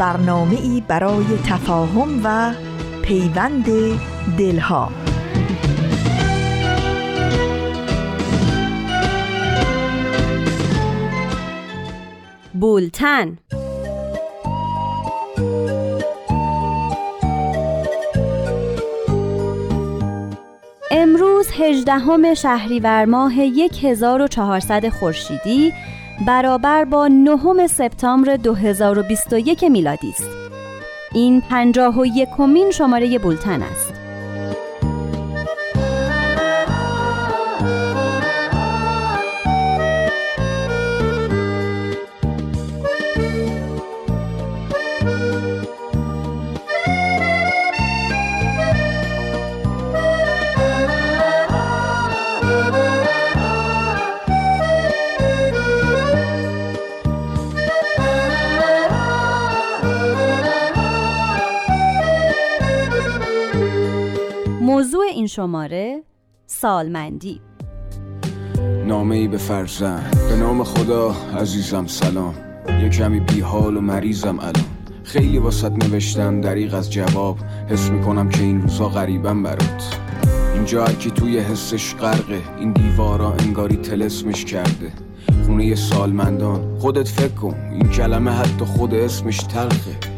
برنامه ای برای تفاهم و پیوند دلها. بولتن. امروز هجدهم شهریور ماه 1400 خورشیدی برابر با نهم سپتامبر 2021 میلادی است. این پنجاه و یکمین شماره بولتن است. شماره سالمندی. نامه ای به فرزند. به نام خدا عزیزم سلام. یه کمی بیحال و مریضم الان. خیلی واسط نوشتم دریغ از جواب. حس می‌کنم که این روزا غریبم برات. اینجا هرکی توی حسش غرقه. این دیوارا انگاری تلسمش کرده. خونه سالمندان. خودت فکر کن این کلمه حتی خود اسمش تلخه.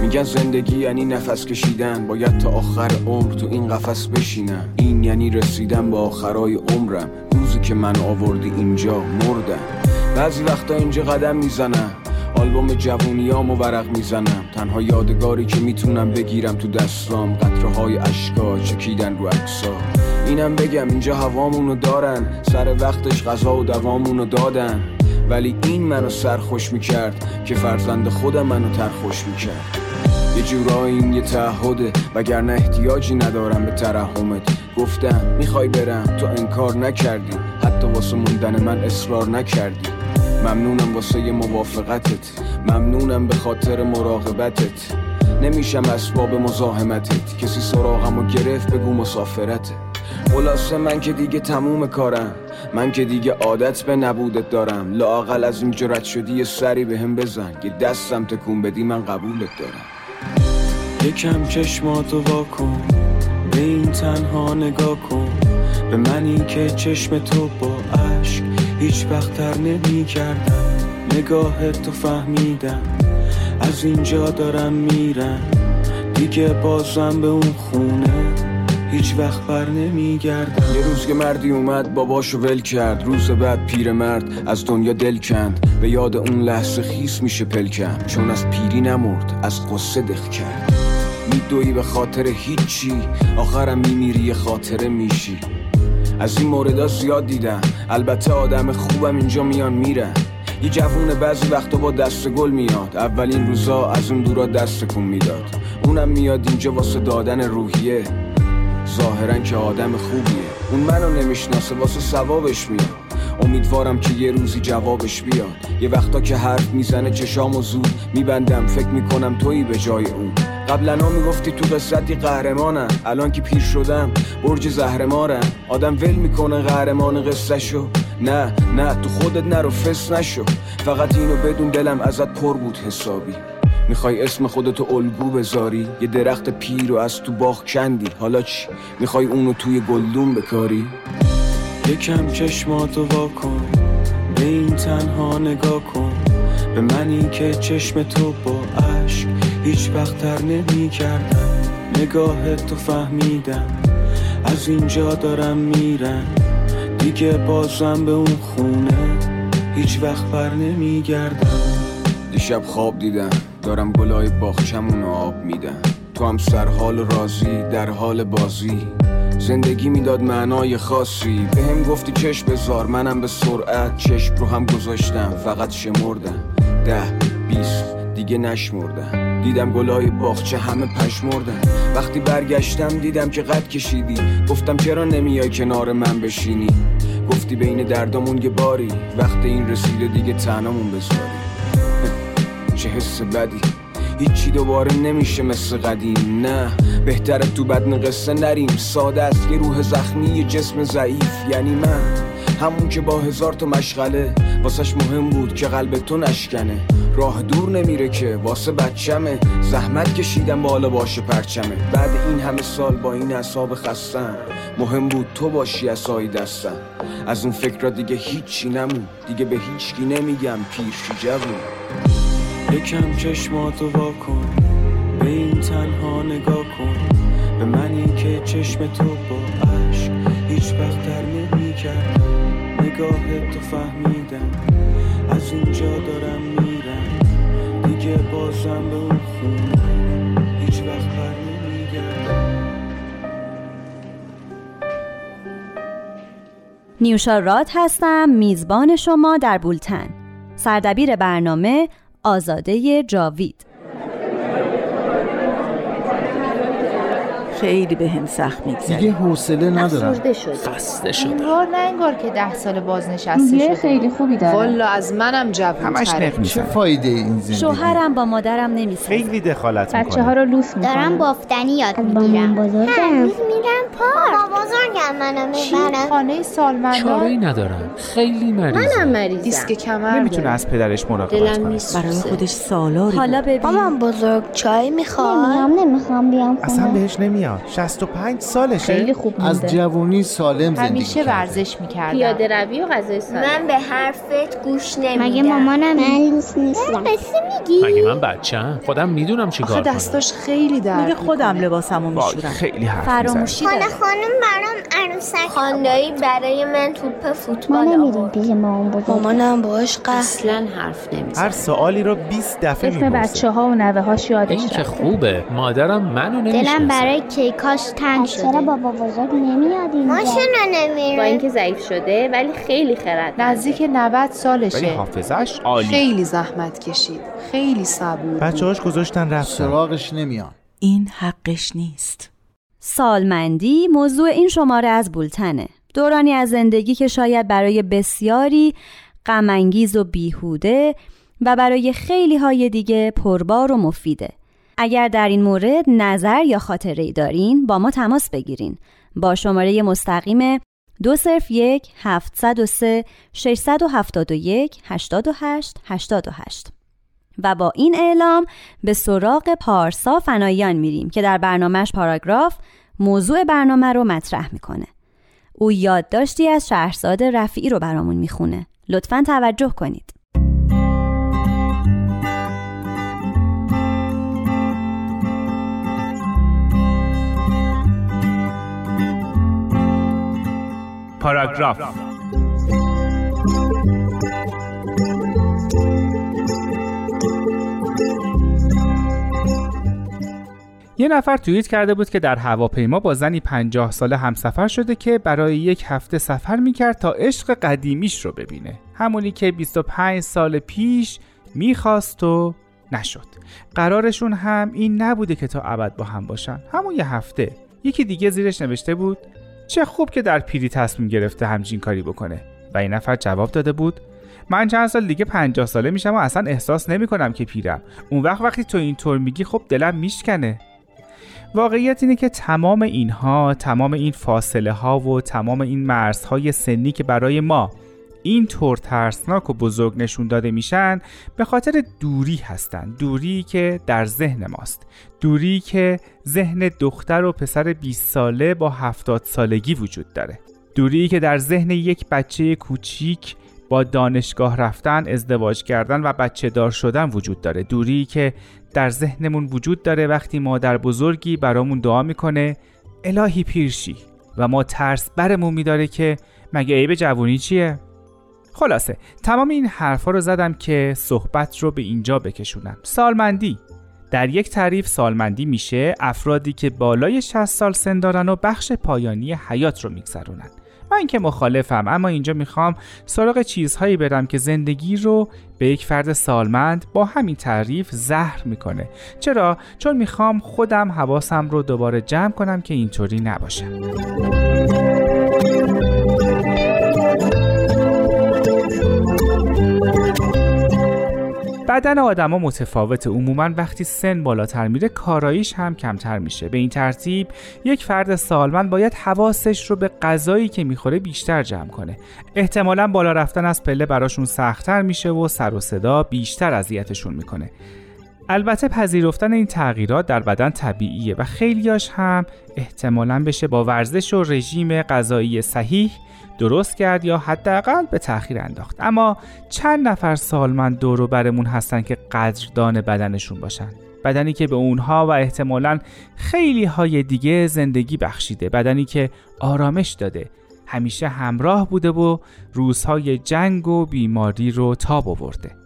میگن زندگی یعنی نفس کشیدن. باید تا آخر عمر تو این قفس بشینم. این یعنی رسیدن با آخرای عمرم. روزی که من آوردی اینجا مردم. بعضی وقتا اینجا قدم می‌زنم. آلبوم جوونیامو ورق می‌زنم. تنها یادگاری که می‌تونم بگیرم تو دستام. قطره های اشکا چکیدن رو اکسا اینم بگم اینجا هوامونو دارن. سر وقتش غذا و دوامونو دادن. ولی این منو سرخوش می‌کرد که فرزند خودم منو ترخوش می‌کرد. یه جورایی این یه تعهده وگرنه احتیاجی ندارم به ترحمت. گفتم می‌خوای برم؟ تو انکار نکردی. حتی واسه موندن من اصرار نکردی. ممنونم واسه موافقتت. ممنونم به خاطر مراقبتت. نمیشم اسباب مزاحمتت. کسی سراغم و گرفت بگو مسافرته. خلاصه من که دیگه تموم کارم. من که دیگه عادت به نبودت دارم. لاقل از این جرت شدی یه سری به هم بزن. یه دستم تکون بدی من قبولت دارم. یکم چشماتو واکن به این تنها نگاه کن. به منی که چشم تو با عشق هیچ وقت تر نمی کردم نگاه تو فهمیدم. از اینجا دارم میرم. دیگه بازم به اون خونه. هیچ وقت بر نمیگردم. یه روز که مردی اومد باباشو ول کرد. روز بعد پیرمرد از دنیا دل کند. به یاد اون لحظه خیس میشه پلکم چون از پیری نمرد از قصه دخ کرد. میدوی به خاطر هیچی آخرم میمیری خاطره میشی. از این موردا زیاد دیدم. البته آدم خوبم اینجا میان میرن. یه جوون بعضی وقتا با دست گل میاد. اولین روزا از اون دورا دست کن می‌داد. اونم میاد اینجا واسه دادن روحیه. ظاهرا که آدم خوبیه. اون منو نمی‌شناسه واسه ثوابش میاد. امیدوارم که یه روزی جوابش بیاد. یه وقتا که حرف می‌زنه چشامو زود میبندم. فکر می‌کنم تویی به جای اون. قبلا می‌گفتی تو قصتی قهرمانم. الان که پیر شدم برج زهرمارم. آدم ول می‌کنه قهرمان قصه نه نه تو خودت نرو فس نشو. فقط اینو بدون دلم ازت پر بود حسابی. می‌خوای اسم خودتو الگو بذاری؟ یه درخت پیر رو از تو باغ کندی. حالا چی؟ می‌خوای اونو توی گلدون بکاری؟ یکم چشماتو واکن به این تنها نگاه کن. به منی که چشم تو با عشق هیچ وقت تر نمی کردم نگاه تو فهمیدم از اینجا دارم میرم. دیگه بازم به اون خونه هیچ وقت بر نمی گردم دیشب خواب دیدم. دارم گلای باخچمون آب میدم. تو هم سر حال راضی در حال بازی. زندگی می‌داد معنای خاصی. به هم گفتی چشم بزار منم به سرعت چشم رو هم گذاشتم. فقط شمردم. ده بیست دیگه نشمردم. دیدم گلای باغچه همه پشمردن وقتی برگشتم دیدم که قد کشیدی. گفتم چرا نمیای کنار من بشینی؟ گفتی بین دردامون یه باری. وقتی این رسیده دیگه تنامون بذاری. چه حس بدی. هیچی دوباره نمیشه مثل قدیم. نه بهتره تو بدن قصه نریم. ساده است یه روح زخمی یه جسم ضعیف. یعنی من همون که با هزار تا مشغله. واسش مهم بود که قلب تو نشکنه. راه دور نمیره که واسه بچمه. زحمت کشیدم بالا باشه پرچمه. بعد این همه سال با این اصاب خستم. مهم بود تو باشی اصایی دستم. از اون فکر را دیگه هیچی نمون. دیگه به هیچکی نمیگم پیرشی جوون. یکم چشماتو وا کن. به این تنها نگاه کن. به منی که چشم تو با عشق هیچ وقت در نمی‌کرد نگاه تو فهمیدم. از اینجا دارم میرم. دیگه بازم به اون خونه هیچ وقت بر نیوشا راد هستم میزبان شما در بولتن. سردبیر برنامه آزاده جاوید. خیلی به هم سخت میگذره. دیگه حوصله ندارم. خسته شدم. انگار نه انگار که ده سال بازنشسته شده خیلی خوبی داره. والا از منم همش جوون‌تره نق چه فایده این زندگی؟ شوهرم با مادرم نمی‌سازه. خیلی دخالت بچه ها رو لوس دارم می‌کنن بافتنی یاد می‌گیرم. بزرگم میرم پارک. بابا بزرگم منو چی؟ می‌برن خانه سالمندان. چاره ندارم خیلی مریضم مریضم. دیسک کمر نمی‌تونه. از پدرش مراقبت کنه. برای خودش سالاری حالا ببین. مامان بزرگ چای می‌خواد نمیام نمی‌خوام بیام اصلا خونه. بهش نمیاد. 65 سالشه؟ خیلی خوب از جوونی سالم زندگی همیشه. ورزش می‌کردم. روی و غذای سالم. من به حرفت گوش نمیدم. مگه مامانم؟ من لوس نیستم. قصه میگی؟ مگه من بچم خودم می‌دونم چی آخه کار کنم. دستاش خیلی درد میگه خودم لباسمو میشورم. خیلی حرف فراموشی خانه داره خانم برام عروسک. خاندایی برای من توپ ما فوتبال نمیریم آورد. پیش مامان بزرگ مامانم باش قصد اصلا حرف نمیزن هر سوالی رو 20 دفعه اسم می‌پرسه. بچه ها و نوه هاش یادش این که رفته. خوبه. مادرم منو دلم نمی‌شناسه. برای کیکاش تنگ پس چرا شده بابا بزرگ نمیاد ما اینجا چرا نمیره ضعیف شده ولی خیلی خرد نزدیک 90 ولی سالشه حافظش عالی. خیلی زحمت کشید. خیلی صبور. بچه‌هاش گذاشتن رفتن. سراغش نمیان. این حقش نیست. سالمندی موضوع این شماره از بولتنه. دورانی از زندگی که شاید برای بسیاری غمانگیز و بیهوده و برای خیلی های دیگه پربار و مفیده. اگر در این مورد نظر یا خاطره دارین با ما تماس بگیرین با شماره مستقیم دو صرف یک هفتصد و سه و هفتاد و یک هشتاد و هشت هشتاد و هشت و با این اعلام به سراغ پارسا فنایان میریم که در برنامهش پاراگراف موضوع برنامه رو مطرح می‌کنه. او یادداشتی از شهرزاد رفیعی رو برامون می‌خونه. لطفا توجه کنید. پاراگراف یه نفر توییت کرده بود که در هواپیما با زنی پنجاه ساله همسفر شده که برای یک هفته سفر می‌کرد تا عشق قدیمیش رو ببینه. همونی که 25 سال پیش می‌خواست و نشد. قرارشون هم این نبوده که تا ابد با هم باشن. همون یه هفته. یکی دیگه زیرش نوشته بود چه خوب که در پیری تصمیم گرفته همچین کاری بکنه. و این نفر جواب داده بود من چند سال دیگه پنجاه ساله میشم و اصلا احساس نمی کنم که پیرم. اون وقت وقتی تو اینطور میگی خب دلم میشکنه. واقعیت اینه که تمام اینها تمام این فاصله ها و تمام این مرزهای سنی که برای ما این طور ترسناک و بزرگ نشون داده میشن به خاطر دوری هستند دوری که در ذهن ماست. دوری که ذهن دختر و پسر 20 ساله با 70 سالگی وجود داره. دوری که در ذهن یک بچه کوچیک با دانشگاه رفتن ازدواج کردن و بچه دار شدن وجود داره. دوری که در ذهنمون وجود داره وقتی مادر بزرگی برامون دعا می‌کنه الهی پیرشی. و ما ترس برمون میداره که مگه عیب جوونی چیه؟ خلاصه تمام این حرفا رو زدم که صحبت رو به اینجا بکشونم. سالمندی. در یک تعریف سالمندی میشه افرادی که بالای 60 سال سن دارن و بخش پایانی حیات رو میگذرونن. من که مخالفم اما اینجا می‌خوام سراغ چیزهایی برم که زندگی رو به یک فرد سالمند با همین تعریف زهر می‌کنه. چرا؟ چون می‌خوام خودم حواسم رو دوباره جمع کنم که اینطوری نباشه. بدن آدما متفاوت عموما وقتی سن بالاتر میره کاراییش هم کمتر میشه. به این ترتیب یک فرد سالمند باید حواسش رو به غذایی که می‌خوره بیشتر جمع کنه. احتمالا بالا رفتن از پله براشون سختتر میشه و سر و صدا بیشتر اذیتشون می‌کنه. البته پذیرفتن این تغییرات در بدن طبیعیه و خیلیاش هم احتمالا بشه با ورزش و رژیم غذایی صحیح درست کرد یا حداقل به تاخیر انداخت. اما چند نفر سالمند دور برمون هستن که قدردان بدنشون باشن. بدنی که به اونها و احتمالا خیلی های دیگه زندگی بخشیده. بدنی که آرامش داده. همیشه همراه بوده و روزهای جنگ و بیماری رو تاب آورده.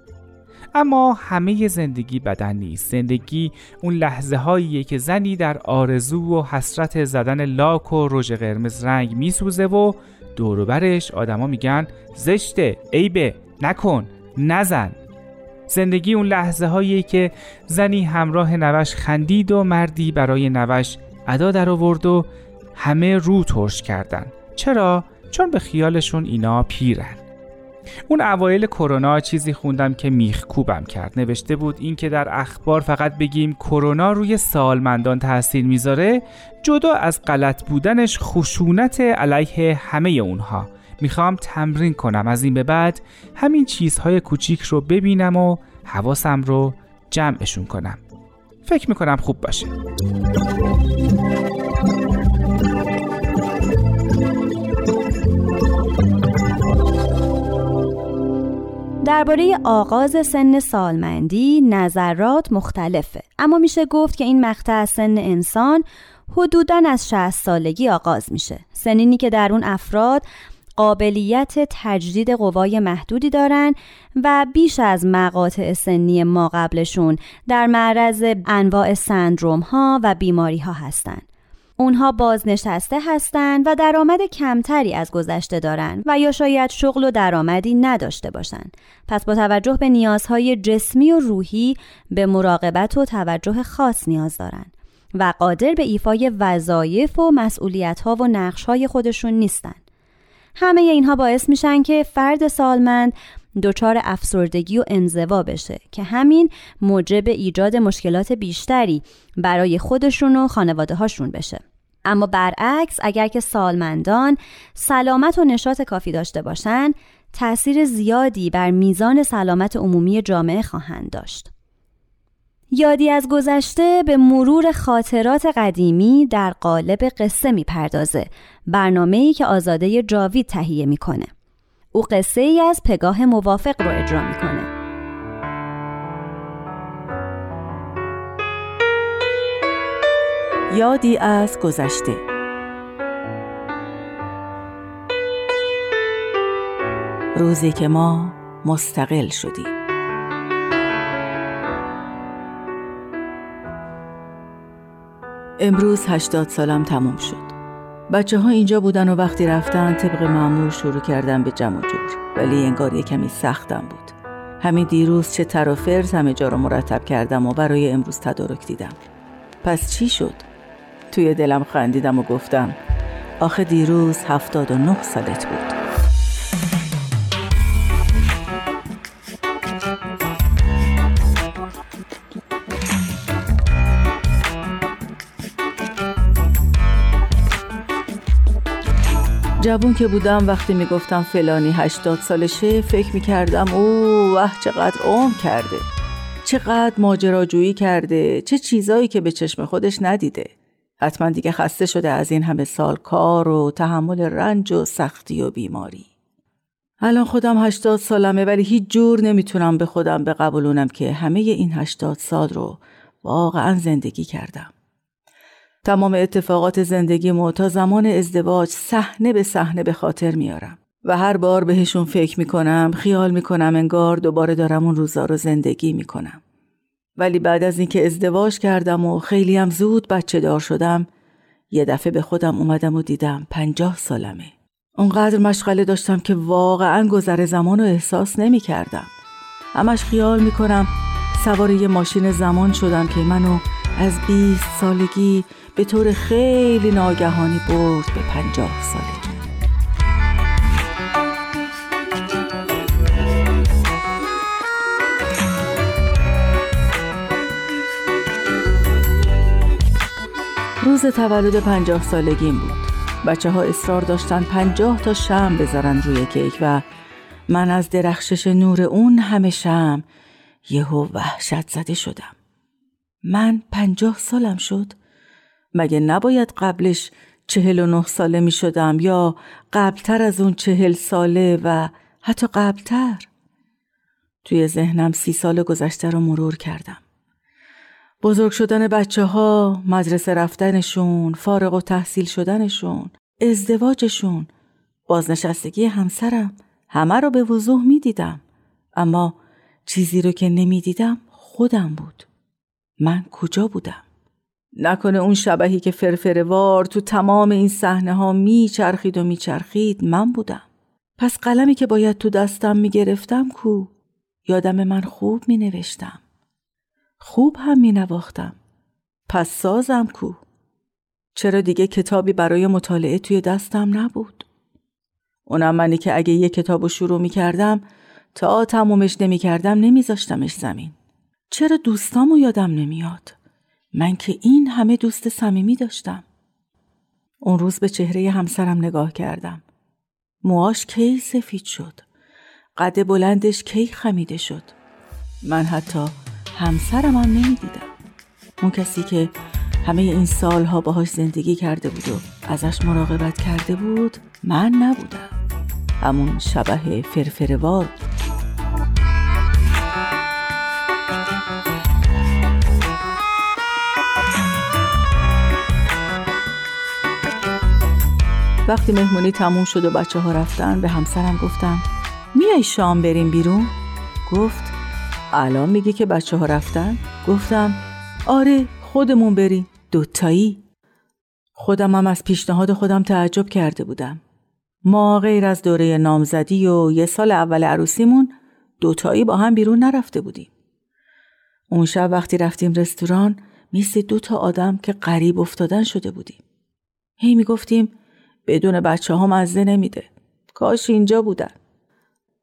اما همه زندگی بدن نیست. زندگی اون لحظه هاییه که زنی در آرزو و حسرت زدن لاک و رژ قرمز رنگ میسوزه و دوروبرش آدما میگن زشته عیبه نکن نزن. زندگی اون لحظه هایی که زنی همراه نوش خندید و مردی برای نوش ادا در آورد و همه رو ترش کردن. چرا؟ چون به خیالشون اینا پیرن. اون اوایل کرونا چیزی خوندم که میخ کوبم کرد. نوشته بود این که در اخبار فقط بگیم کرونا روی سالمندان تاثیر می‌ذاره جدا از غلط بودنش خشونت علیه همه اونها. می‌خوام تمرین کنم. از این به بعد همین چیزهای کوچیک رو ببینم و حواسم رو جمعشون کنم. فکر می‌کنم خوب باشه. درباره آغاز سن سالمندی نظرات مختلفه اما میشه گفت که این مقطع سن انسان حدوداً از 60 سالگی آغاز میشه سنینی که در اون افراد قابلیت تجدید قوای محدودی دارن و بیش از مقاطع سنی ما قبلشون در معرض انواع سندروم ها و بیماری ها هستند. اونها بازنشسته هستند و درآمد کمتری از گذشته دارند و یا شاید شغل و درآمدی نداشته باشند. پس با توجه به نیازهای جسمی و روحی به مراقبت و توجه خاص نیاز دارند و قادر به ایفای وظایف و مسئولیت‌ها و نقش‌های خودشون نیستند. همه اینها باعث میشن که فرد سالمند دچار افسردگی و انزوا بشه که همین موجب ایجاد مشکلات بیشتری برای خودشون و خانواده هاشون بشه. اما برعکس اگر که سالمندان سلامت و نشاط کافی داشته باشن تأثیر زیادی بر میزان سلامت عمومی جامعه خواهند داشت. یادی از گذشته به مرور خاطرات قدیمی در قالب قصه می‌پردازه برنامه‌ای که آزاده جاوید تهیه می‌کنه. او قصه ای از پگاه موافق رو اجرا می‌کنه. یادی از گذشته. روزی که ما مستقل شدیم. امروز هشتاد سالم تموم شد. بچه ها اینجا بودن و وقتی رفتن طبق معمول شروع کردن به جمع جور. ولی انگار یه کمی سختم بود. همین دیروز چه ترافرز همه جا رو مرتب کردم و برای امروز تدارک دیدم. پس چی شد؟ توی دلم خندیدم و گفتم آخه دیروز هفتاد و نه سالت بود. جوون که بودم وقتی می‌گفتم فلانی هشتاد سالشه فکر می‌کردم او وح چقدر عمر کرده. چقدر ماجراجویی کرده. چه چیزایی که به چشم خودش ندیده. حتما دیگه خسته شده از این همه سال کار و تحمل رنج و سختی و بیماری. الان خودم هشتاد سالمه ولی هیچ جور نمی‌تونم به خودم بقبولونم که همه این هشتاد سال رو واقعا زندگی کردم. تمام اتفاقات زندگیمو تا زمان ازدواج صحنه به صحنه به خاطر میارم. و هر بار بهشون فکر می‌کنم خیال می‌کنم انگار دوباره دارم اون روزا رو زندگی می‌کنم. ولی بعد از اینکه ازدواج کردم و خیلی هم زود بچه دار شدم یه دفعه به خودم اومدم و دیدم پنجاه سالمه. اونقدر مشغله داشتم که واقعا گذر زمان رو احساس نمی کردم همش خیال می کنم سوار یه ماشین زمان شدم که منو از 20 سالگی به طور خیلی ناگهانی برد به پنجاه سالگی روز تولد پنجاه سالگیم بود. بچه ها اصرار داشتن پنجاه تا شم بذارن روی کیک و من از درخشش نور اون همه شم یهو وحشت زده شدم. من پنجاه سالم شد. مگه نباید قبلش چهل و نه ساله می شدم یا قبلتر از اون چهل ساله و حتی قبلتر توی ذهنم سی سال گذشته رو مرور کردم بزرگ شدن بچه ها، مدرسه رفتنشون، فارغ و تحصیل شدنشون، ازدواجشون، بازنشستگی همسرم همه رو به وضوح می دیدم. اما چیزی رو که نمی دیدم خودم بود. من کجا بودم؟ نکنه اون شبهی که فرفروار تو تمام این صحنه ها میچرخید و میچرخید من بودم. پس قلمی که باید تو دستم می‌گرفتم کو؟ یادم من خوب می نوشتم. خوب هم می نواختم. پس سازم کو؟ چرا دیگه کتابی برای مطالعه توی دستم نبود؟ اونم منی که اگه یه کتاب شروع می کردم تا تمومش نمی کردم نمی زمین. چرا دوستامو یادم نمیاد؟ من که این همه دوست صمیمی داشتم. اون روز به چهره همسرم نگاه کردم. موهاش کی سفید شد. قد بلندش کی خمیده شد. من حتی همسرم هم نمی‌دیدم. اون کسی که همه این سالها باهاش زندگی کرده بود و ازش مراقبت کرده بود من نبودم. همون شبه فرفروار بود. وقتی مهمونی تموم شد و بچه ها رفتن به همسرم گفتم میای شام بریم بیرون؟ گفت الان میگی که بچه ها رفتن؟ گفتم آره خودمون بریم. دوتایی؟ خودم هم از پیشنهاد خودم تعجب کرده بودم. ما غیر از دوره نامزدی و یه سال اول عروسیمون دوتایی با هم بیرون نرفته بودیم. اون شب وقتی رفتیم رستوران مثل دو تا آدم که غریب افتادن شده بودیم. هی می‌گفتیم بدون بچه ها مزه نمیده. کاش اینجا بودن.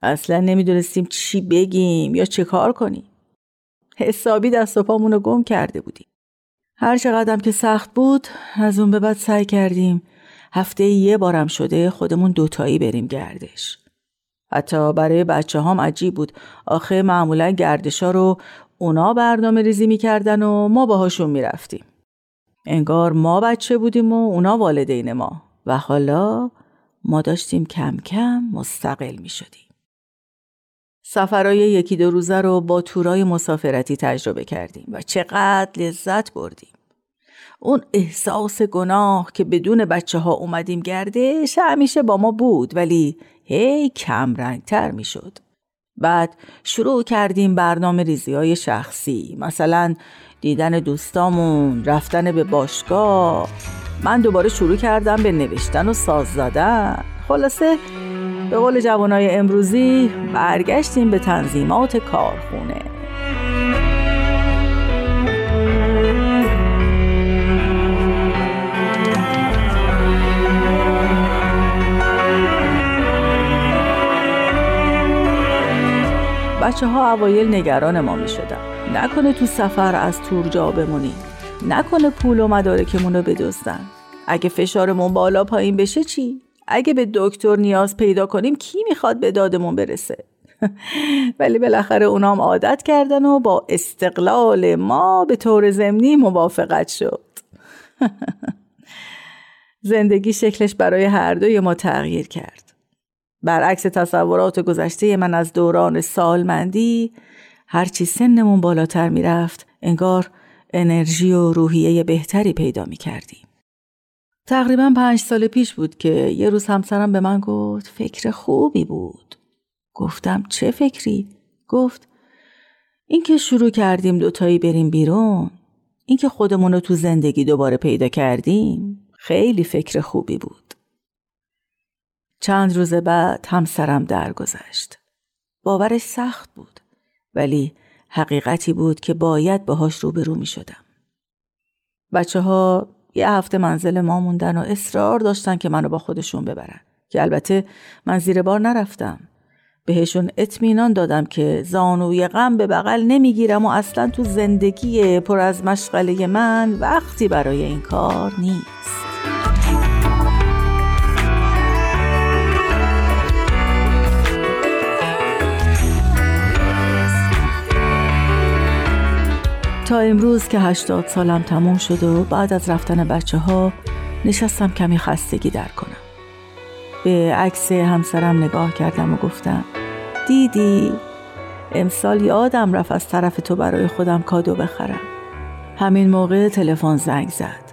اصلا نمی‌دونستیم چی بگیم یا چه کار کنیم. حسابی دست و پامونو گم کرده بودیم. هر چقدرم که سخت بود از اون به بعد سعی کردیم هفته یه بارم شده خودمون دوتایی بریم گردش. حتی برای بچه هم عجیب بود. آخه معمولا گردشا رو اونا برنامه ریزی می‌کردن و ما باهاشون می‌رفتیم. انگار ما بچه بودیم و اونا والدین ما. و حالا ما داشتیم کم کم مستقل می شدیم. سفرهای یکی دو روزه رو با تورای مسافرتی تجربه کردیم و چقدر لذت بردیم. اون احساس گناه که بدون بچه ها اومدیم گردش همیشه با ما بود ولی هی کم رنگ تر می شد. بعد شروع کردیم برنامه ریزی های شخصی مثلا دیدن دوستامون رفتن به باشگاه من دوباره شروع کردم به نوشتن و ساز زدن. خلاصه به قول جوانای امروزی برگشتیم به تنظیمات کارخونه. بچه ها اوایل نگران ما می شدن. نکنه تو سفر از تور جا بمونیم نکنه پول و مدارکمون رو بدزدن. اگه فشارمون بالا پایین بشه چی؟ اگه به دکتر نیاز پیدا کنیم کی می‌خواد به دادمون برسه؟ ولی بالاخره اونام عادت کردن و با استقلال ما به طور ضمنی موافقت شد. زندگی شکلش برای هر دوی ما تغییر کرد. برعکس تصورات گذشته من از دوران سالمندی هرچی سنمون بالاتر می‌رفت انگار انرژی و روحیه بهتری پیدا می کردیم. تقریبا پنج سال پیش بود که یه روز همسرم به من گفت فکر خوبی بود. گفتم چه فکری؟ گفت اینکه شروع کردیم دوتایی بریم بیرون اینکه خودمون رو تو زندگی دوباره پیدا کردیم خیلی فکر خوبی بود چند روز بعد همسرم درگذشت باورش سخت بود ولی حقیقتی بود که باید باهاش روبرو می شدم بچه ها یه هفته منزل ما موندن و اصرار داشتن که منو با خودشون ببرن که البته من زیر بار نرفتم. بهشون اطمینان دادم که زانوی غم به بغل نمی‌گیرم و اصلا تو زندگی پر از مشغله من وقتی برای این کار نیست. تا امروز که هشتاد سالم تموم شد و بعد از رفتن بچه ها نشستم کمی خستگی در کنم. به عکس همسرم نگاه کردم و گفتم دیدی امسال یادم رفت از طرف تو برای خودم کادو بخرم. همین موقع تلفن زنگ زد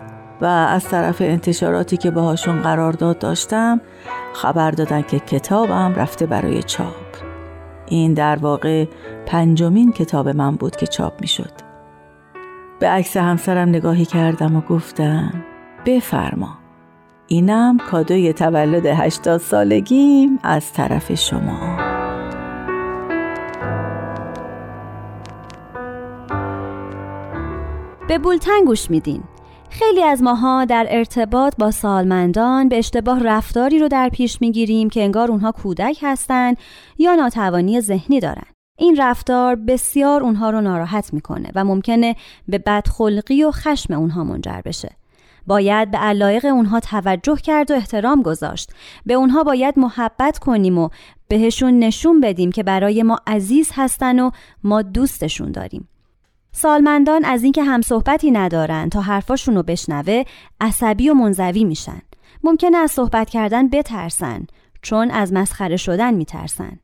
و از طرف انتشاراتی که باهاشون قرارداد داشتم خبر دادن که کتابم رفته برای چاپ. این در واقع پنجمین کتاب من بود که چاپ می شد به عکس همسرم نگاهی کردم و گفتم بفرما. اینم کادوی تولد هشتاد سالگیم از طرف شما. به بولتن گوش میدین. خیلی از ماها در ارتباط با سالمندان به اشتباه رفتاری رو در پیش می‌گیریم که انگار اونها کودک هستند یا ناتوانی ذهنی دارن. این رفتار بسیار اونها رو ناراحت می‌کنه و ممکنه به بدخلقی و خشم اونها منجر بشه. باید به علایق اونها توجه کرد و احترام گذاشت. به اونها باید محبت کنیم و بهشون نشون بدیم که برای ما عزیز هستن و ما دوستشون داریم. سالمندان از اینکه هم صحبتی ندارن تا حرفاشون رو بشنوه عصبی و منزوی میشن. ممکنه از صحبت کردن بترسن چون از مسخره شدن میترسن.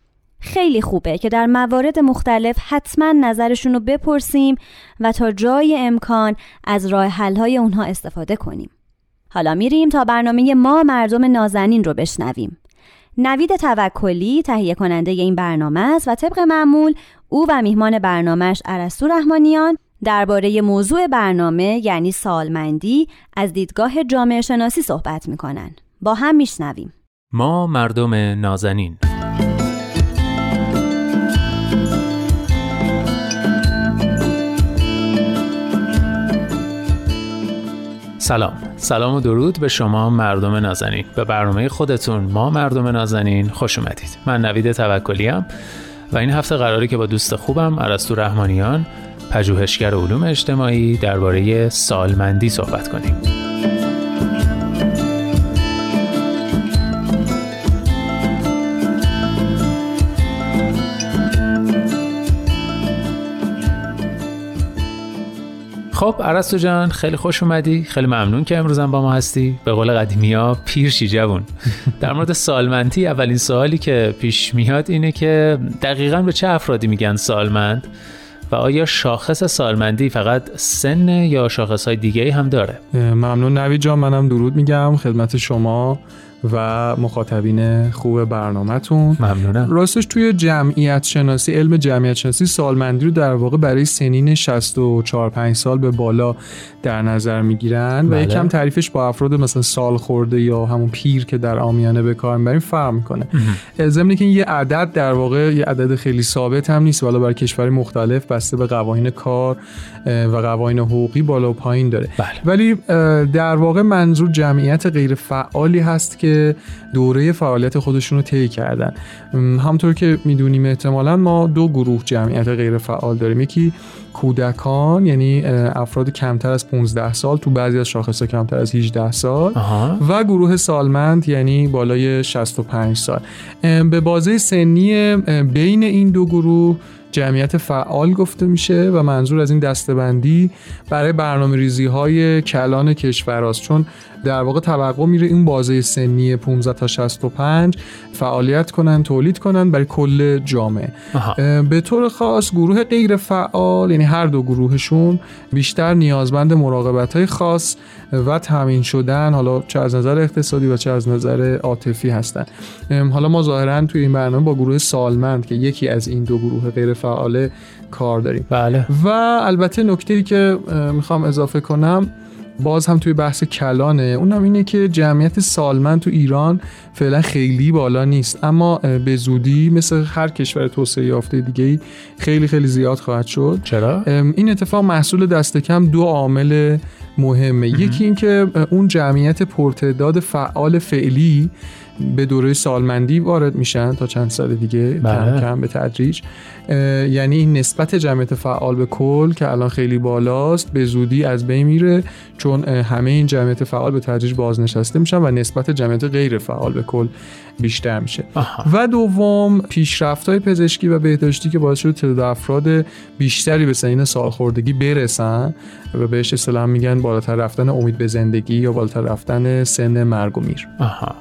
خیلی خوبه که در موارد مختلف حتما نظرشون رو بپرسیم و تا جای امکان از راه حلهای اونها استفاده کنیم. حالا میریم تا برنامه ما مردم نازنین رو بشنویم. نوید توکلی تهیه کننده این برنامه است و طبق معمول او و میهمان برنامهش عرستو رحمانیان درباره موضوع برنامه یعنی سالمندی از دیدگاه جامعه شناسی صحبت می‌کنن. با هم میشنویم. ما مردم نازنین سلام. سلام و درود به شما مردم نازنین. به برنامه خودتون ما مردم نازنین خوش اومدید. من نوید توکلی و این هفته قراره که با دوست خوبم عرستو رحمانیان پژوهشگر علوم اجتماعی درباره سالمندی صحبت کنیم. خب عرستو جان خیلی خوش اومدی. خیلی ممنون که امروزم با ما هستی. به قول قدیمی ها پیرشی جوون. در مورد سالمندی اولین سوالی که پیش میاد اینه که دقیقا به چه افرادی میگن سالمند و آیا شاخص سالمندی فقط سن یا شاخص های دیگه هم داره؟ ممنون. نوید جان منم درود میگم. خدمت شما. و مخاطبین خوب برنامهتون. ممنونم. راستش توی جمعیت شناسی علم جمعیت شناسی سالمندی رو در واقع برای سنین 64 5 سال به بالا در نظر می‌گیرن بله. و یکم تعریفش با افراد مثلا سال خورده یا همون پیر که در آمیانه به کار می‌بریم فرق می‌کنه. ضمن که این یه عدد در واقع یه عدد خیلی ثابت هم نیست والا برای کشور مختلف بسته به قوانین کار و قوانین حقوقی بالا و پایین داره. بله. ولی در واقع منظور جمعیت غیر فعالی هست که دوره فعالیت خودشون رو طی کردن. همطور که می‌دونیم احتمالا ما دو گروه جمعیت غیر فعال داریم. یکی کودکان یعنی افراد کمتر از 15 سال تو بعضی از شاخص کمتر از 18 سال آها. و گروه سالمند یعنی بالای 65 سال به بازه سنی بین این دو گروه جمعیت فعال گفته میشه و منظور از این دستبندی برای برنامه ریزی های کلان کشور است چون در واقع توقع میره این بازه سنی 15 تا 65 فعالیت کنن تولید کنن برای کل جامعه. به طور خاص گروه غیر فعال یعنی هر دو گروهشون بیشتر نیازمند مراقبت های خاص و تامین شدن حالا چه از نظر اقتصادی و چه از نظر عاطفی هستن. حالا ما ظاهرا توی این برنامه با گروه سالمند که یکی از این دو گروه غیر فعال کار داریم. بله. و البته نکته‌ای که می‌خوام اضافه کنم باز هم توی بحث کلانه. اونم اینه که جمعیت سالمند تو ایران فعلا خیلی بالا نیست. اما به زودی مثل هر کشور توسعه یافته دیگه خیلی خیلی زیاد خواهد شد. چرا؟ این اتفاق محصول دست کم دو عامل مهمه. یکی اینکه اون جمعیت پرتعداد فعال فعلی به دوره سالمندی وارد میشن تا چند سال دیگه بله. کم کم به تدریج یعنی این نسبت جمعیت فعال به کل که الان خیلی بالاست به زودی از بین میره چون همه این جمعیت فعال به تدریج بازنشسته میشن و نسبت جمعیت غیر فعال به کل بیشتر میشه آها. و دوم پیشرفت های پزشکی و بهداشتی که باعث شده تعداد افراد بیشتری به سنین سالخوردگی برسن و بهش اصطلاح میگن بالاتر رفتن امید به زندگی یا بالاتر رفتن سن مرگ و میر. آها.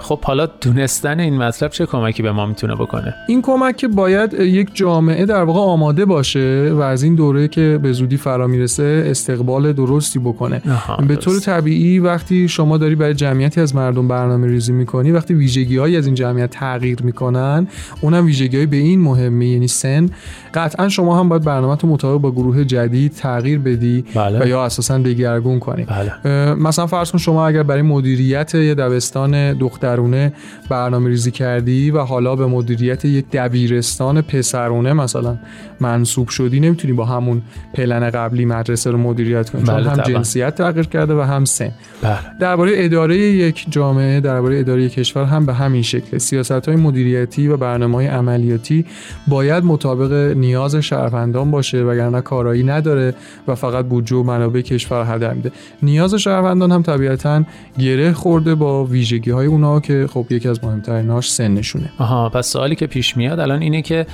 خب حالا دونستن این مطلب چه کمکی به ما می‌تونه بکنه؟ این کمک که باید یک جامعه در واقع آماده باشه و از این دوره که به زودی فرا می‌رسه استقبال درستی بکنه. به طور طبیعی وقتی شما داری برای جمعیتی از مردم برنامه ریزی می‌کنی وقتی ویژگی های از این جمعیت تغییر می‌کنن اونم ویژگی های به این مهمه یعنی سن قطعا شما هم باید برنامه تو مطابق با گروه جدید تغییر بدی بله. و یا اساسا دگرگون کنی بله. مثلا فرض کن شما اگر برای مدیریت یه دبستان دخترونه برنامه ریزی کردی و حالا به مدیریت یک دبیرستان پسرونه مثلا منصوب شدی نمی‌تونی با همون پلن قبلی مدرسه رو مدیریت کنی بله چون هم طبعا. جنسیت تغییر کرده و هم سن بله. درباره اداره یک جامعه درباره اداره یک کشور هم به همین شکل سیاست های مدیریتی و برنامه های عملیاتی باید مطابق نیاز شهروندان باشه وگرنه کارایی نداره و فقط بودجه و منابع کشور هدر میده نیاز شهروندان هم طبیعتا گره خورده با ویژگی های اونا که خب یکی از مهمتریناش سنشونه. آها پس سوالی که پیش میاد الان اینه که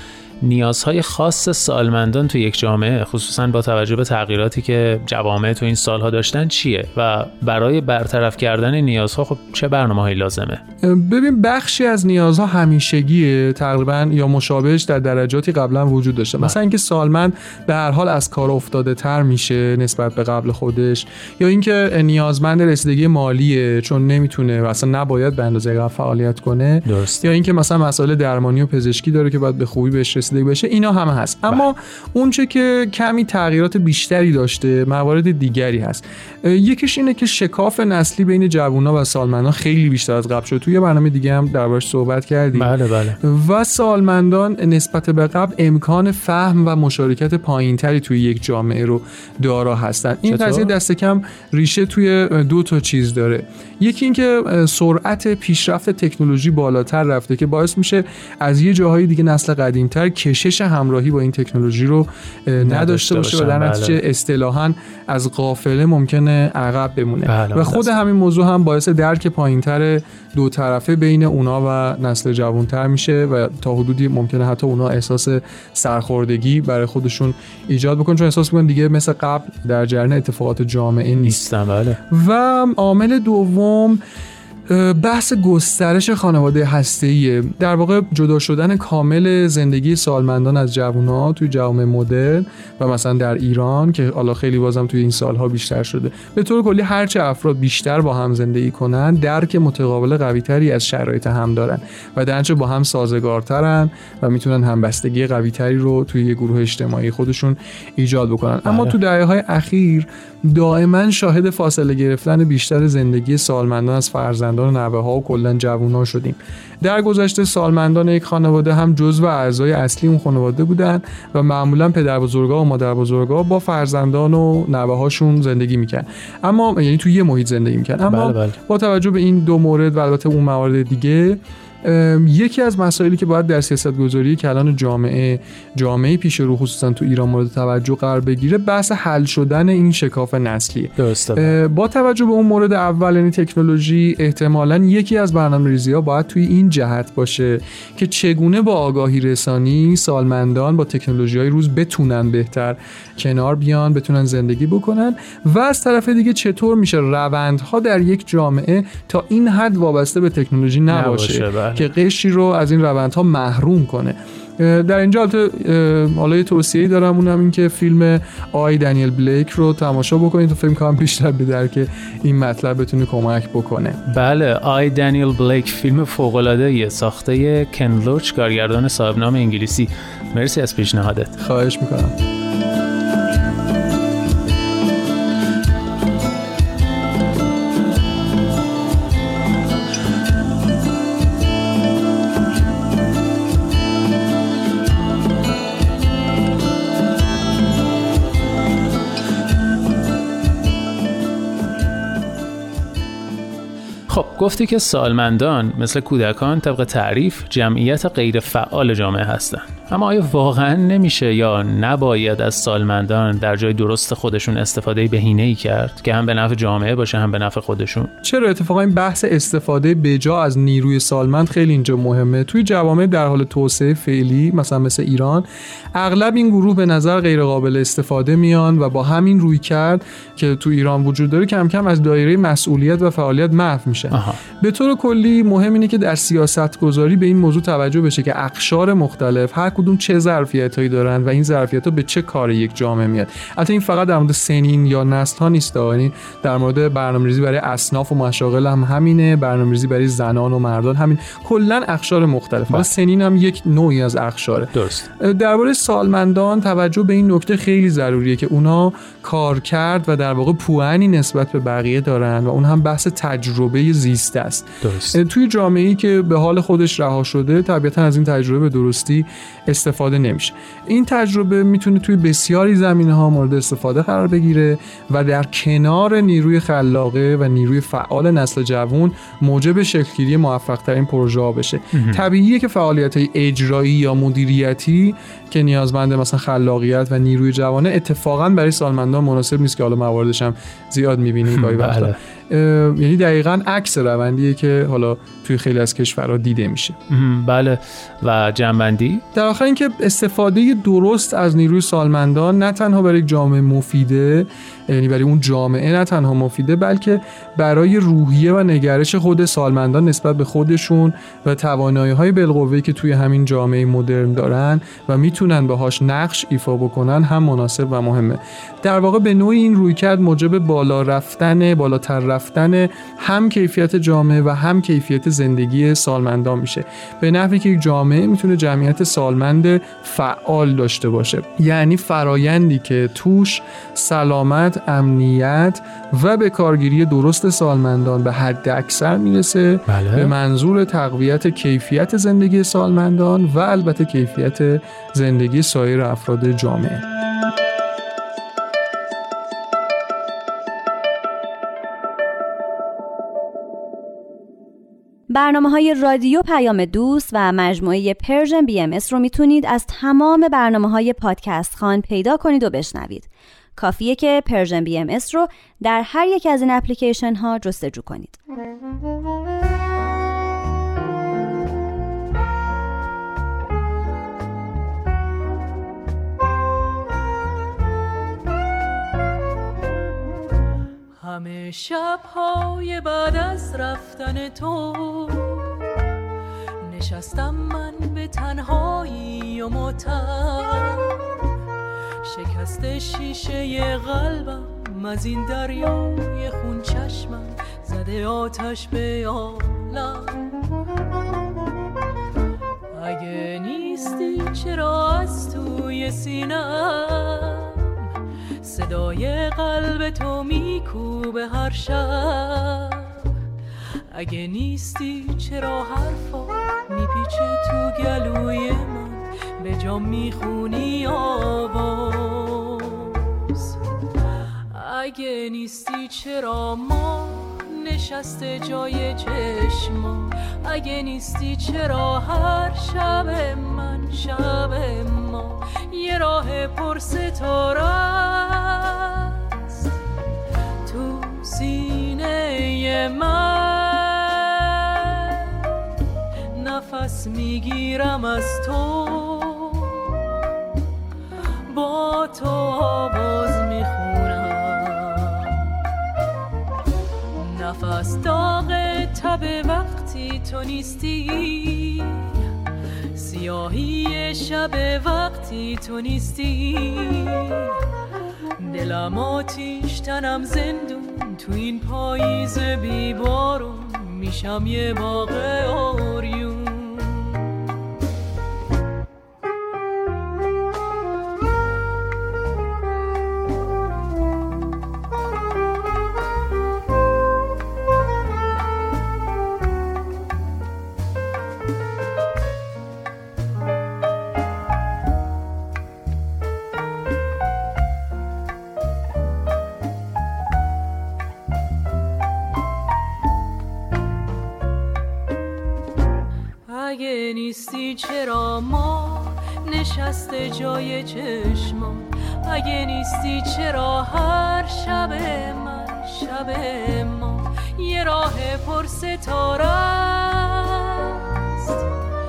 نیازهای خاص سالمندان تو یک جامعه خصوصا با توجه به تغییراتی که جوامع تو این سالها داشتن چیه؟ و برای برطرف کردن نیازها خب چه برنامه هایی لازمه؟ ببین بخشی از نیازها همیشگیه تقریبا یا مشابهش در درجاتی قبلا وجود داشته. مثلا اینکه سالمند به هر حال از کار افتاده تر میشه نسبت به قبل خودش یا اینکه نیازمند رسیدگی مالیه چون نمی‌تونه و اصلا نباید به اندازه قبل فعالیت کنه. درست. یا اینکه مثلا مسائل درمانی و پزشکی داره که باید به خوبی بهش رسیدگی بشه اینا همه هست. اما اونچه که کمی تغییرات بیشتری داشته موارد دیگری هست. یکیش اینه که شکاف نسلی بین جوونا و سالمندان خیلی بیشتر از قبل شد. توی برنامه دیگه هم دربارش صحبت کردیم. بله بله. و سالمندان نسبت به قبل امکان فهم و مشارکت پایینتری توی یک جامعه رو دارا هستن. این؟ قضیه دست کم ریشه توی دو تا چیز داره. یکی اینکه سرعت پیشرفت تکنولوژی بالاتر رفته که باعث میشه از یه جاهای دیگه نسل قدیمتر کشش همراهی با این تکنولوژی رو نداشته باشه و در نتیجه بله. اصطلاحا از قافله ممکنه عقب بمونه. بله، و خود. همین موضوع هم باعث درک پایینتر دو طرفه بین اونا و نسل جوانتر میشه و تا حدودی ممکنه حتی اونا احساس سرخوردگی برای خودشون ایجاد بکنن. چون احساس می‌کنن دیگه مثل قبل در جریان اتفاقات جامعه نیست. نیستن بله. و عامل دوم بحث گسترش خانواده هسته‌ایه. در واقع جدا شدن کامل زندگی سالمندان از جوونا توی جوامع مدرن و مثلا در ایران که حالا خیلی بازم توی این سالها بیشتر شده. به طور کلی هرچه افراد بیشتر با هم زندگی کنن درک متقابل قویتری از شرایط هم دارن و درنچه با هم سازگارترن و می‌تونن همبستگی قویتری رو توی یه گروه اجتماعی خودشون ایجاد بکنن. اما بله. تو دهه های اخیر دائما شاهد فاصله گرفتن بیشتر زندگی سالمندان از فرزندان و نوه ها و کلا جوونا شدیم. در گذشته سالمندان یک خانواده هم جزو اعضای اصلی اون خانواده بودن و معمولا پدر بزرگا و مادر بزرگا با فرزندان و نوه هاشون زندگی میکن اما یعنی توی یه محیط زندگی میکن اما بله بله. با توجه به این دو مورد و البته اون موارد دیگه یکی از مسائلی که باید در سیاست گذاری کلان جامعه جامعه پیش رو خصوصا تو ایران مورد توجه قرار بگیره بحث حل شدن این شکاف نسلیه. درسته با توجه به اون مورد اول یعنی تکنولوژی احتمالا یکی از برنامه ریزی ها باید توی این جهت باشه که چگونه با آگاهی رسانی سالمندان با تکنولوژی های روز بتونن بهتر کنار بیان بتونن زندگی بکنن و از طرف دیگه چطور میشه روندها در یک جامعه تا این حد وابسته به تکنولوژی نباشه, نباشه، بله. که قشری رو از این روندها محروم کنه. در اینجا حالا یه توصیه‌ای دارم اونم این که فیلم آی دنیل بلیک رو تماشا بکنید تا فکر کنم بیشتر به درک این مطلب بتونه کمک بکنه. بله آی دنیل بلیک فیلم فوق‌العاده‌ایه ساخته کن لوچ کارگردان صاحب نام انگلیسی. مرسی از پیشنهادت. خواهش می‌کنم. گفتی که سالمندان مثل کودکان طبق تعریف جمعیت غیر فعال جامعه هستند. اما آیا واقعا نمیشه یا نباید از سالمندان در جای درست خودشون استفاده بهینه ای کرد که هم به نفع جامعه باشه هم به نفع خودشون؟ چرا اتفاقا این بحث استفاده بجا از نیروی سالمند خیلی اینجا مهمه؟ توی جوامع در حال توسعه فعلی مثلا مثل ایران اغلب این گروه به نظر غیر قابل استفاده میان و با همین روی کرد که تو ایران وجود داره کم کم از دایره مسئولیت و فعالیت محو میشه. به طور کلی مهم اینه که در سیاست گذاری به این موضوع توجه بشه که اقشار مختلف هر کدوم چه ظرفیت هایی دارن و این ظرفیت ها به چه کار یک جامعه میاد. البته این فقط در مورد سنین یا نسل ها نیست یعنی در مورد برنامه‌ریزی برای اصناف و مشاغل هم همینه برنامه‌ریزی برای زنان و مردان همین. کلا اقشار مختلف. حالا سنین هم یک نوعی از اقشاره. درست. درباره سالمندان توجه به این نکته خیلی ضروریه که اونا کار کرد و در واقع پوانی نسبت به بقیه دارن و اون هم بحث تجربه زیست است. درست. توی جامعه ای که به حال خودش رها شده طبیعتا از این تجربه به درستی استفاده نمیشه. این تجربه می‌تونه توی بسیاری زمینه ها مورد استفاده قرار بگیره و در کنار نیروی خلاقه و نیروی فعال نسل جوان موجب شکلگیری موفق ترین پروژه ها بشه طبیعیه که فعالیت های اجرایی یا مدیریتی که نیازمند مثلا خلاقیت و نیروی جوانه اتفاقا برای سالمندان مناسب نیست که حالا مواردش هم زیاد می‌بینیم گاهی وقتا. یعنی دقیقا عکس روندیه که حالا توی خیلی از کشورها دیده میشه. بله. و جنبندی؟ در آخر اینکه استفاده درست از نیروی سالمندان نه تنها برای جامعه مفیده یعنی برای اون جامعه نه تنها مفیده بلکه برای روحیه و نگرش خود سالمندان نسبت به خودشون و توانایی های بالقوه که توی همین جامعه مدرن دارن و می‌تونن باهاش نقش ایفا بکنن هم مناسب و مهمه. در واقع به نوعی این رویکرد موجب بالا رفتن بالاتر رفتن هم کیفیت جامعه و هم کیفیت زندگی سالمندان میشه. به نحوی که یک جامعه می‌تونه جمعیت سالمند فعال داشته باشه. یعنی فرایندی که توش سلامت امنیت و به کارگیری درست سالمندان به حد اکثر می‌رسه بله. به منظور تقویت کیفیت زندگی سالمندان و البته کیفیت زندگی سایر افراد جامعه برنامه های رادیو پیام دوست و مجموعه Persian BMS رو می‌تونید از تمام برنامه های پادکست خوان پیدا کنید و بشنوید. کافیه که Persian BMS رو در هر یک از این اپلیکیشن ها جستجو کنید. همه شبهای بعد از رفتن تو نشستم من به تنهایی و متر شکست شیشه قلبم از این دریای خون چشمم زده آتش به عالم. اگه نیستی چرا از توی سینم صدای قلب تو میکوبه هر شب. اگه نیستی چرا حرفا میپیچه تو گلوی من؟ به جا می‌خونی آواز. اگه نیستی چرا ما نشسته جای چشما؟ اگه نیستی چرا هر شب من شب ما؟ یه راه پر ستاره است. تو سینه من نفس می‌گیرم از تو. با تو آواز می‌خونم. نفس داغ تب وقتی تو نیستی. سیاهی شب وقتی تو نیستی. دلم آتیش تنم زندون تو این پاییز بیبارون میشم یه باغ نیستی چرا ما نشسته جای چشما اگه نیستی چرا هر شب من شب ما؟ یه راه پر ستاره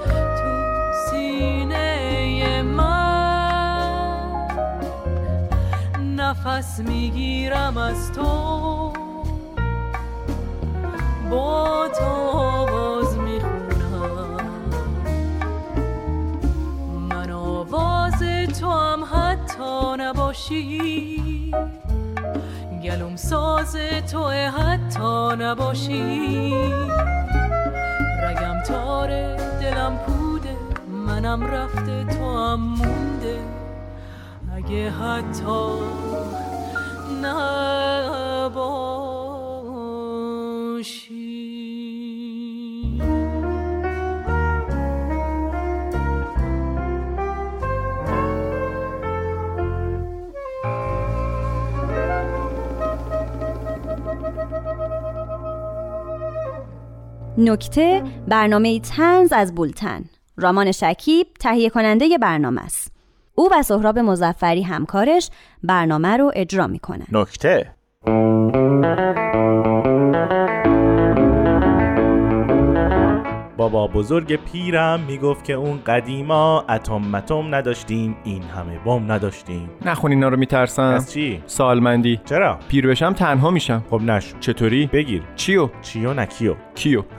تو سینه من نفس می‌گیرم از تو. با تو نباشی گلوم ساز تو حتی نباشی. رگم تاره دلم پوده منم رفته تو هم مونده. اگه حتی نباشی. نکته برنامه تنز از بولتن. رامان شکیب تهیه کننده برنامه است. او و سهراب مزفری همکارش برنامه رو اجرا می‌کنن. نکته. بابا بزرگ پیرم می‌گفت که اون قدیما اتم متم نداشتیم این همه بم نداشتیم. نخون اینا رو میترسم. از چی؟ سالمندی. چرا؟ پیر بشم تنها میشم. خب نشو. چطوری؟ بگیر. چیو؟ چیو نه کیو؟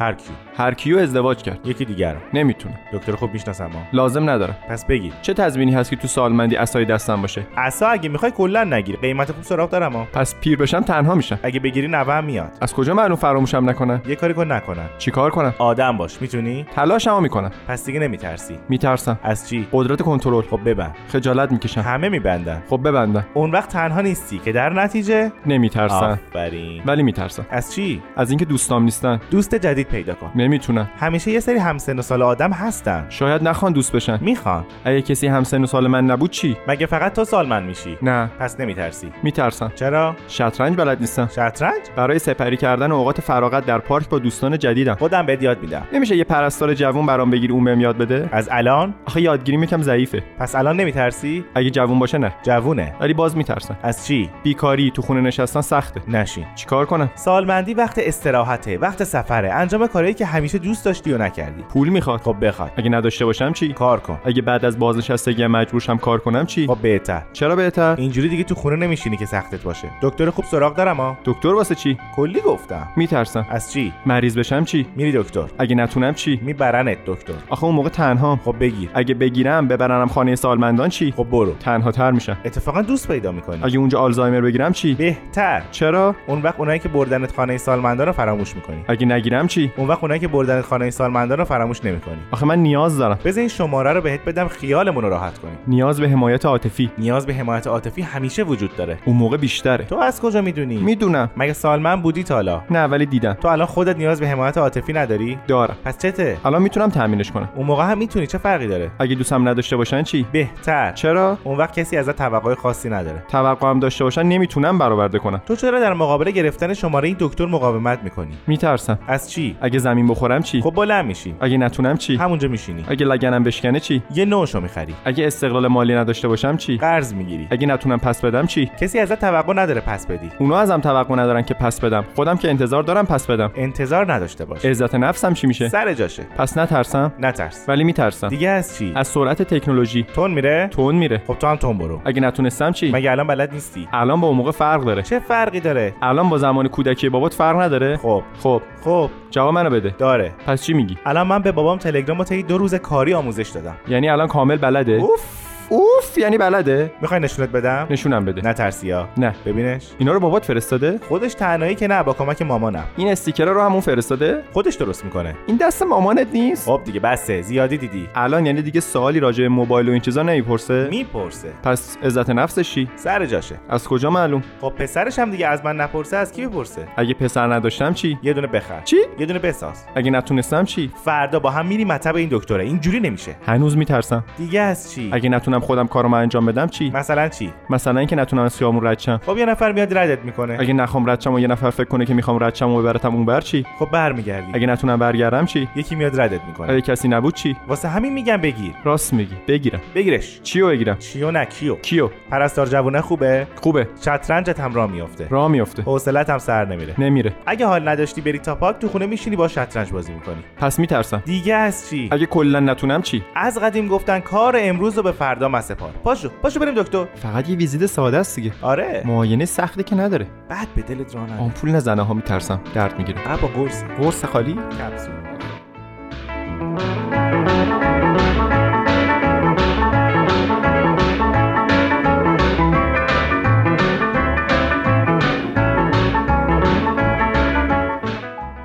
هر کیو. هر کیو ازدواج کرد. یکی دیگر نمی‌تونه. دکتر خوب می‌شناسم لازم ندارم. پس بگیر. چه تضمینی هست که تو سالمندی عصای دستم باشه؟ عصا اگه می‌خوای کلا نگیر. قیمت خوب سراغ دارم ها. پس پیر بشم تنها میشم. اگه بگیری نوه هم میاد. از کجا معلوم فراموشم نکنن یه کاری کن نکنن چیکار کنم؟ آدم باش. می‌تونی؟ تلاشمو می‌کنم. پس دیگه نمیترسی. میترسم. از چی؟ قدرت کنترل. خب ببند. خجالت می‌کشم. همه میبندن. خب ببندم. اون وقت تنها نیستی که در نتیجه؟ نمیترسم. آفرین. ولی میترسم. از چی؟ از اینکه دوستام نیستن. دوست جدید پیدا کن. نمی‌تونم. همیشه یه سری همسن و سال آدم هستن. شاید نخوان دوست بشن. می‌خوان. اگه کسی همسن و سال من نبود چی؟ مگه فقط تو سالمند میشی؟ نه. پس نمیترسی. میترسم. چرا؟ شطرنج بلد نیستم. شطرنج؟ برای سپری کردن اوقات فراغت در پارک با دوستان جدیدم. خودم بهت یاد میدم. نمیشه یه پرستار جوون برام بگیر اون بهم یاد بده. از الان؟ آخه یادگیری یکم ضعیفه. پس الان نمیترسی؟ اگه جوون باشه نه. جوونه؟ ولی باز میترسم. از چی؟ بیکاری تو خونه نشستن سخته. نشین. چیکار کنم؟ سالمندی وقت استراحته وقت سفره انجام کارهایی که همیشه دوست داشتی و نکردی. پول می‌خواد. خب بخواد. اگه نداشته باشم چی؟ کار کن. اگه بعد از بازنشستگی مجبور شم کار کنم چی؟ خب بهتر. چرا بهتر؟ اینجوری دیگه تو خونه نمیشینی که سختت باشه. دکتر خوب سراغ دارم ها دکتر واسه چی؟ کلی گفتم. میترسم. از چی؟ مریض بشم چی؟ میری دکتر. اگه نتونم چی؟ میبرنت دکتر. آخه اون موقع تنها. خب بگیر. اگه بگیرم ببرنم خانه سالمندان چی؟ خب برو. تنها تر میشم. اتفاقا دوست پیدا می‌کنی. اگه اونجا آلزایمر بگیرم چی؟ بهتر. چرا؟ اون وقت اونایی که بردنت خانه سالمندان رو فراموش می‌کنی. اگه نگیرم چی؟ اون وقت اونایی که بردنت خانه سالمندان رو فراموش نمی‌کنی. آخه من نیاز دارم. بذار این شماره رو بهت بدم خیالمون رو راحت کنیم نیاز به حمایت عاطفی. نیاز به حمایت عاطفی همیشه وجود داره. اون موقع بیشتره. تو از کجا می‌دونی؟ می‌دونم. مگه سالمند بودی تا حالا؟ نه ولی دیدم. تو الان خودت نیاز به حمایت عاطفی نداری؟ دارم. پس چته الان می‌تونم تامینش کنم. اون موقع هم می‌تونی چه فرقی داره؟ اگه دوستم نداشته باشن چی؟ بهتر. چرا؟ اون وقت کسی ازت توقع خاصی نداره. توقع هم داشته باشن نمی‌تونم برآورده کنم تو چرا در مقابل گرفتن شماره این دکتر مقاومت می‌کنی؟ میترسم. از چی؟ اگه زمین بخورم چی؟ خب بلند میشی. اگه نتونم چی؟ همونجا میشینی. اگه لگنم بشکنه چی؟ یه نوشو می‌خری. اگه استقلال مالی نداشته باشم چی؟ قرض می‌گیری. اگه نتونم پس بدم چی؟ کسی ازت توقع نداره پس بدی. اونا ازم توقع ندارن که پس بدم. خودم که انتظار دارم پس بدم. انتظار نداشته باش. عزت نفسم چی میشه؟ سر جاشه. پس نترسم؟ نترس. ولی میترسم. دیگه از چی؟ از سرعت تکنولوژی. تون میره؟ تون میره. خب تو هم تون برو. اگه نتونستم چی؟ مگه الان بلد نیستی؟ الان با اون موقع فرق داره. چه فرقی داره؟ الان با زمان کودکی بابات فرق نداره؟ خب. خب. خب. جواب منو بده. داره. پس چی میگی؟ الان من به بابام تلگرام و طی دو روز کاری آموزش دادم. یعنی الان کامل بلده؟ اوف. اوف. یعنی بلده؟ می‌خوای نشونت بدم؟ نشونم بده. نه ترسیا نه. ببینش. اینا رو بابات فرستاده؟ خودش تنهایی که نه با کمک مامانم. این استیکر رو همون فرستاده؟ خودش درست می‌کنه. این دست مامانت نیست؟ خب دیگه بسه. زیادی دیدی. الان یعنی دیگه سوالی راجع به موبایل و این چیزا نمی‌پرسه؟ می‌پرسه. پس عزت نفسش چی؟ سر جاشه. از کجا معلوم؟ خب پسرش هم دیگه از من نپرسه از کی بپرسه اگه پسر نداشتم چی؟ یه دونه بخر. چی؟ یه دونه بساز. اگه نتونستم چی؟ فردا با هم میری مطب این دکتره. اینجوری نمیشه. هنوز میترسم. دیگه از چی؟ اگه نتونم خودم کار کارو من انجام بدم چی؟ مثلا چی؟ مثلا اینکه نتونم از خیابون رد شم. خب یه نفر میاد ردت می‌کنه. اگه نخوام رد شم و یه نفر فکر کنه که می‌خوام رد شم و ببرتم اون بر چی؟ خب برمیگردی. اگه نتونم برگردم چی؟ یکی میاد ردت می‌کنه. اگه کسی نبود چی؟ واسه همین میگم بگیر. راست میگی. بگیرم. بگیرش. چیو بگیرم؟ چیو نه کیو؟ کیو؟ پرستار جوونه خوبه؟ خوبه. شطرنجت هم راه میافته. راه میافته. حوصلت هم سر نمیره. نمیره. اگه حال نداشتی بری تا پارک تو خونه میشینی با شطرنج بازی می‌کنی. پس میترسم. دیگه از چی؟ اگه کلا نتونم چی؟ از قدیم گفتن کار امروز رو به فردا مسپار پاشو پاشو بریم دکتر. فقط یه ویزیت ساده است دیگه. آره. معاینه سخته که نداره. بعد به دلت راه نده آمپول نزنه ها میترسم. درد می‌گیره. با قرص. قرص خالی؟ کپسول.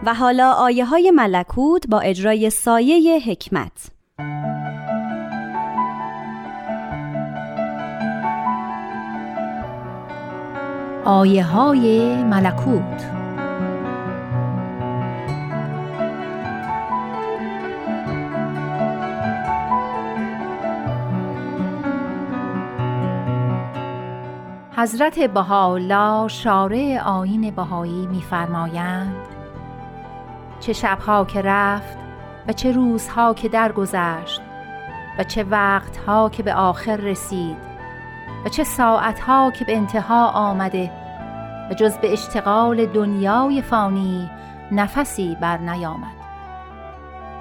و حالا آیه های ملکوت با اجرای سایه حکمت. آیه های ملکوت. حضرت بهاءالله شارع آیین بهایی می‌فرمایند چه شبها که رفت و چه روزها که درگذشت و چه وقتها که به آخر رسید و چه ساعتها که به انتها آمده و جز به اشتغال دنیای فانی نفسی بر نیامد.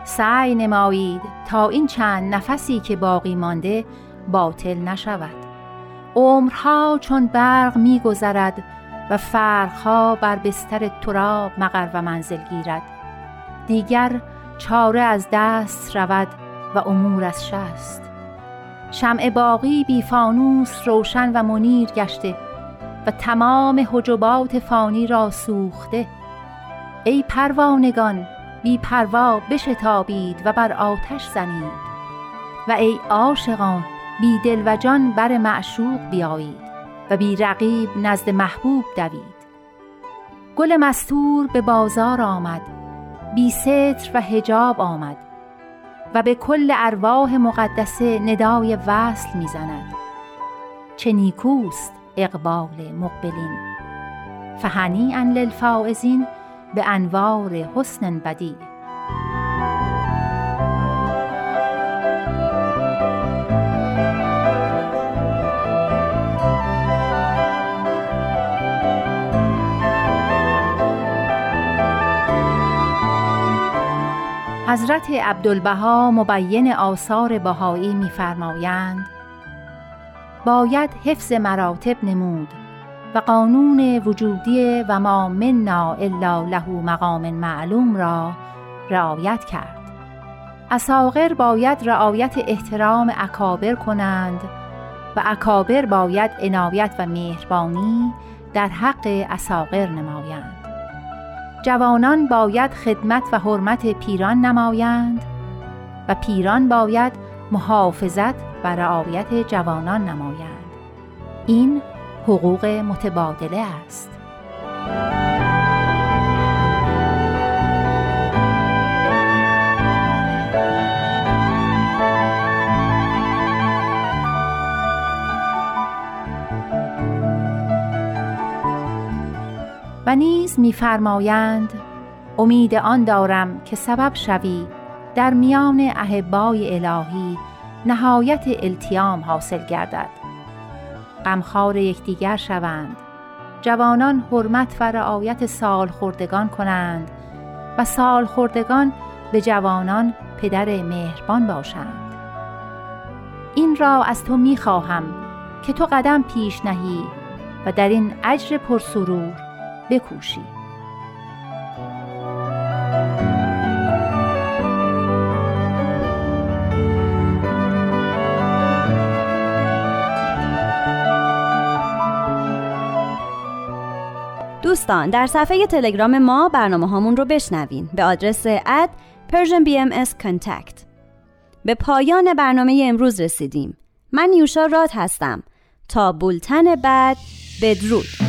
سعی نمایید تا این چند نفسی که باقی مانده باطل نشود. عمرها چون برق میگذرد و فرخها بر بستر تراب مقر و منزل گیرد. دیگر چاره از دست رود و امور از شست. شمع باقی بی فانوس روشن و منیر گشته و تمام حجبات فانی را سوخته. ای پروانگان بی پروا بشتابید و بر آتش زنید. و ای عاشقان بی دل و جان بر معشوق بیایید و بی رقیب نزد محبوب دوید. گل مستور به بازار آمد بی ستر و هجاب آمد. و به کل ارواح مقدسه ندای وصل می‌زند. چه نیکوست اقبال مقبلین. فهنیئا للفائزین به انوار حسن بدیع. حضرت عبدالبها مبین آثار بهایی می‌فرمایند باید حفظ مراتب نمود و قانون وجودی و ما منا الا له مقام معلوم را رعایت کرد. اساغر باید رعایت احترام اکابر کنند و اکابر باید عنایت و مهربانی در حق اساغر نمایند. جوانان باید خدمت و حرمت پیران نمایند و پیران باید محافظت و رعایت جوانان نمایند. این حقوق متبادله است. و نیز می‌فرمایند امید آن دارم که سبب شوی در میان احبای الهی نهایت التیام حاصل گردد. غمخوار یکدیگر شوند. جوانان حرمت و رعایت سال خوردگان کنند و سال خوردگان به جوانان پدر مهربان باشند. این را از تو می خواهم که تو قدم پیش نهی و در این اجر پرسرور بکوشی. دوستان در صفحه تلگرام ما برنامه هامون رو بشنوین به آدرس اد Persian BMS Contact. به پایان برنامه امروز رسیدیم. من یوشا راد هستم. تا بولتن بعد بدرود.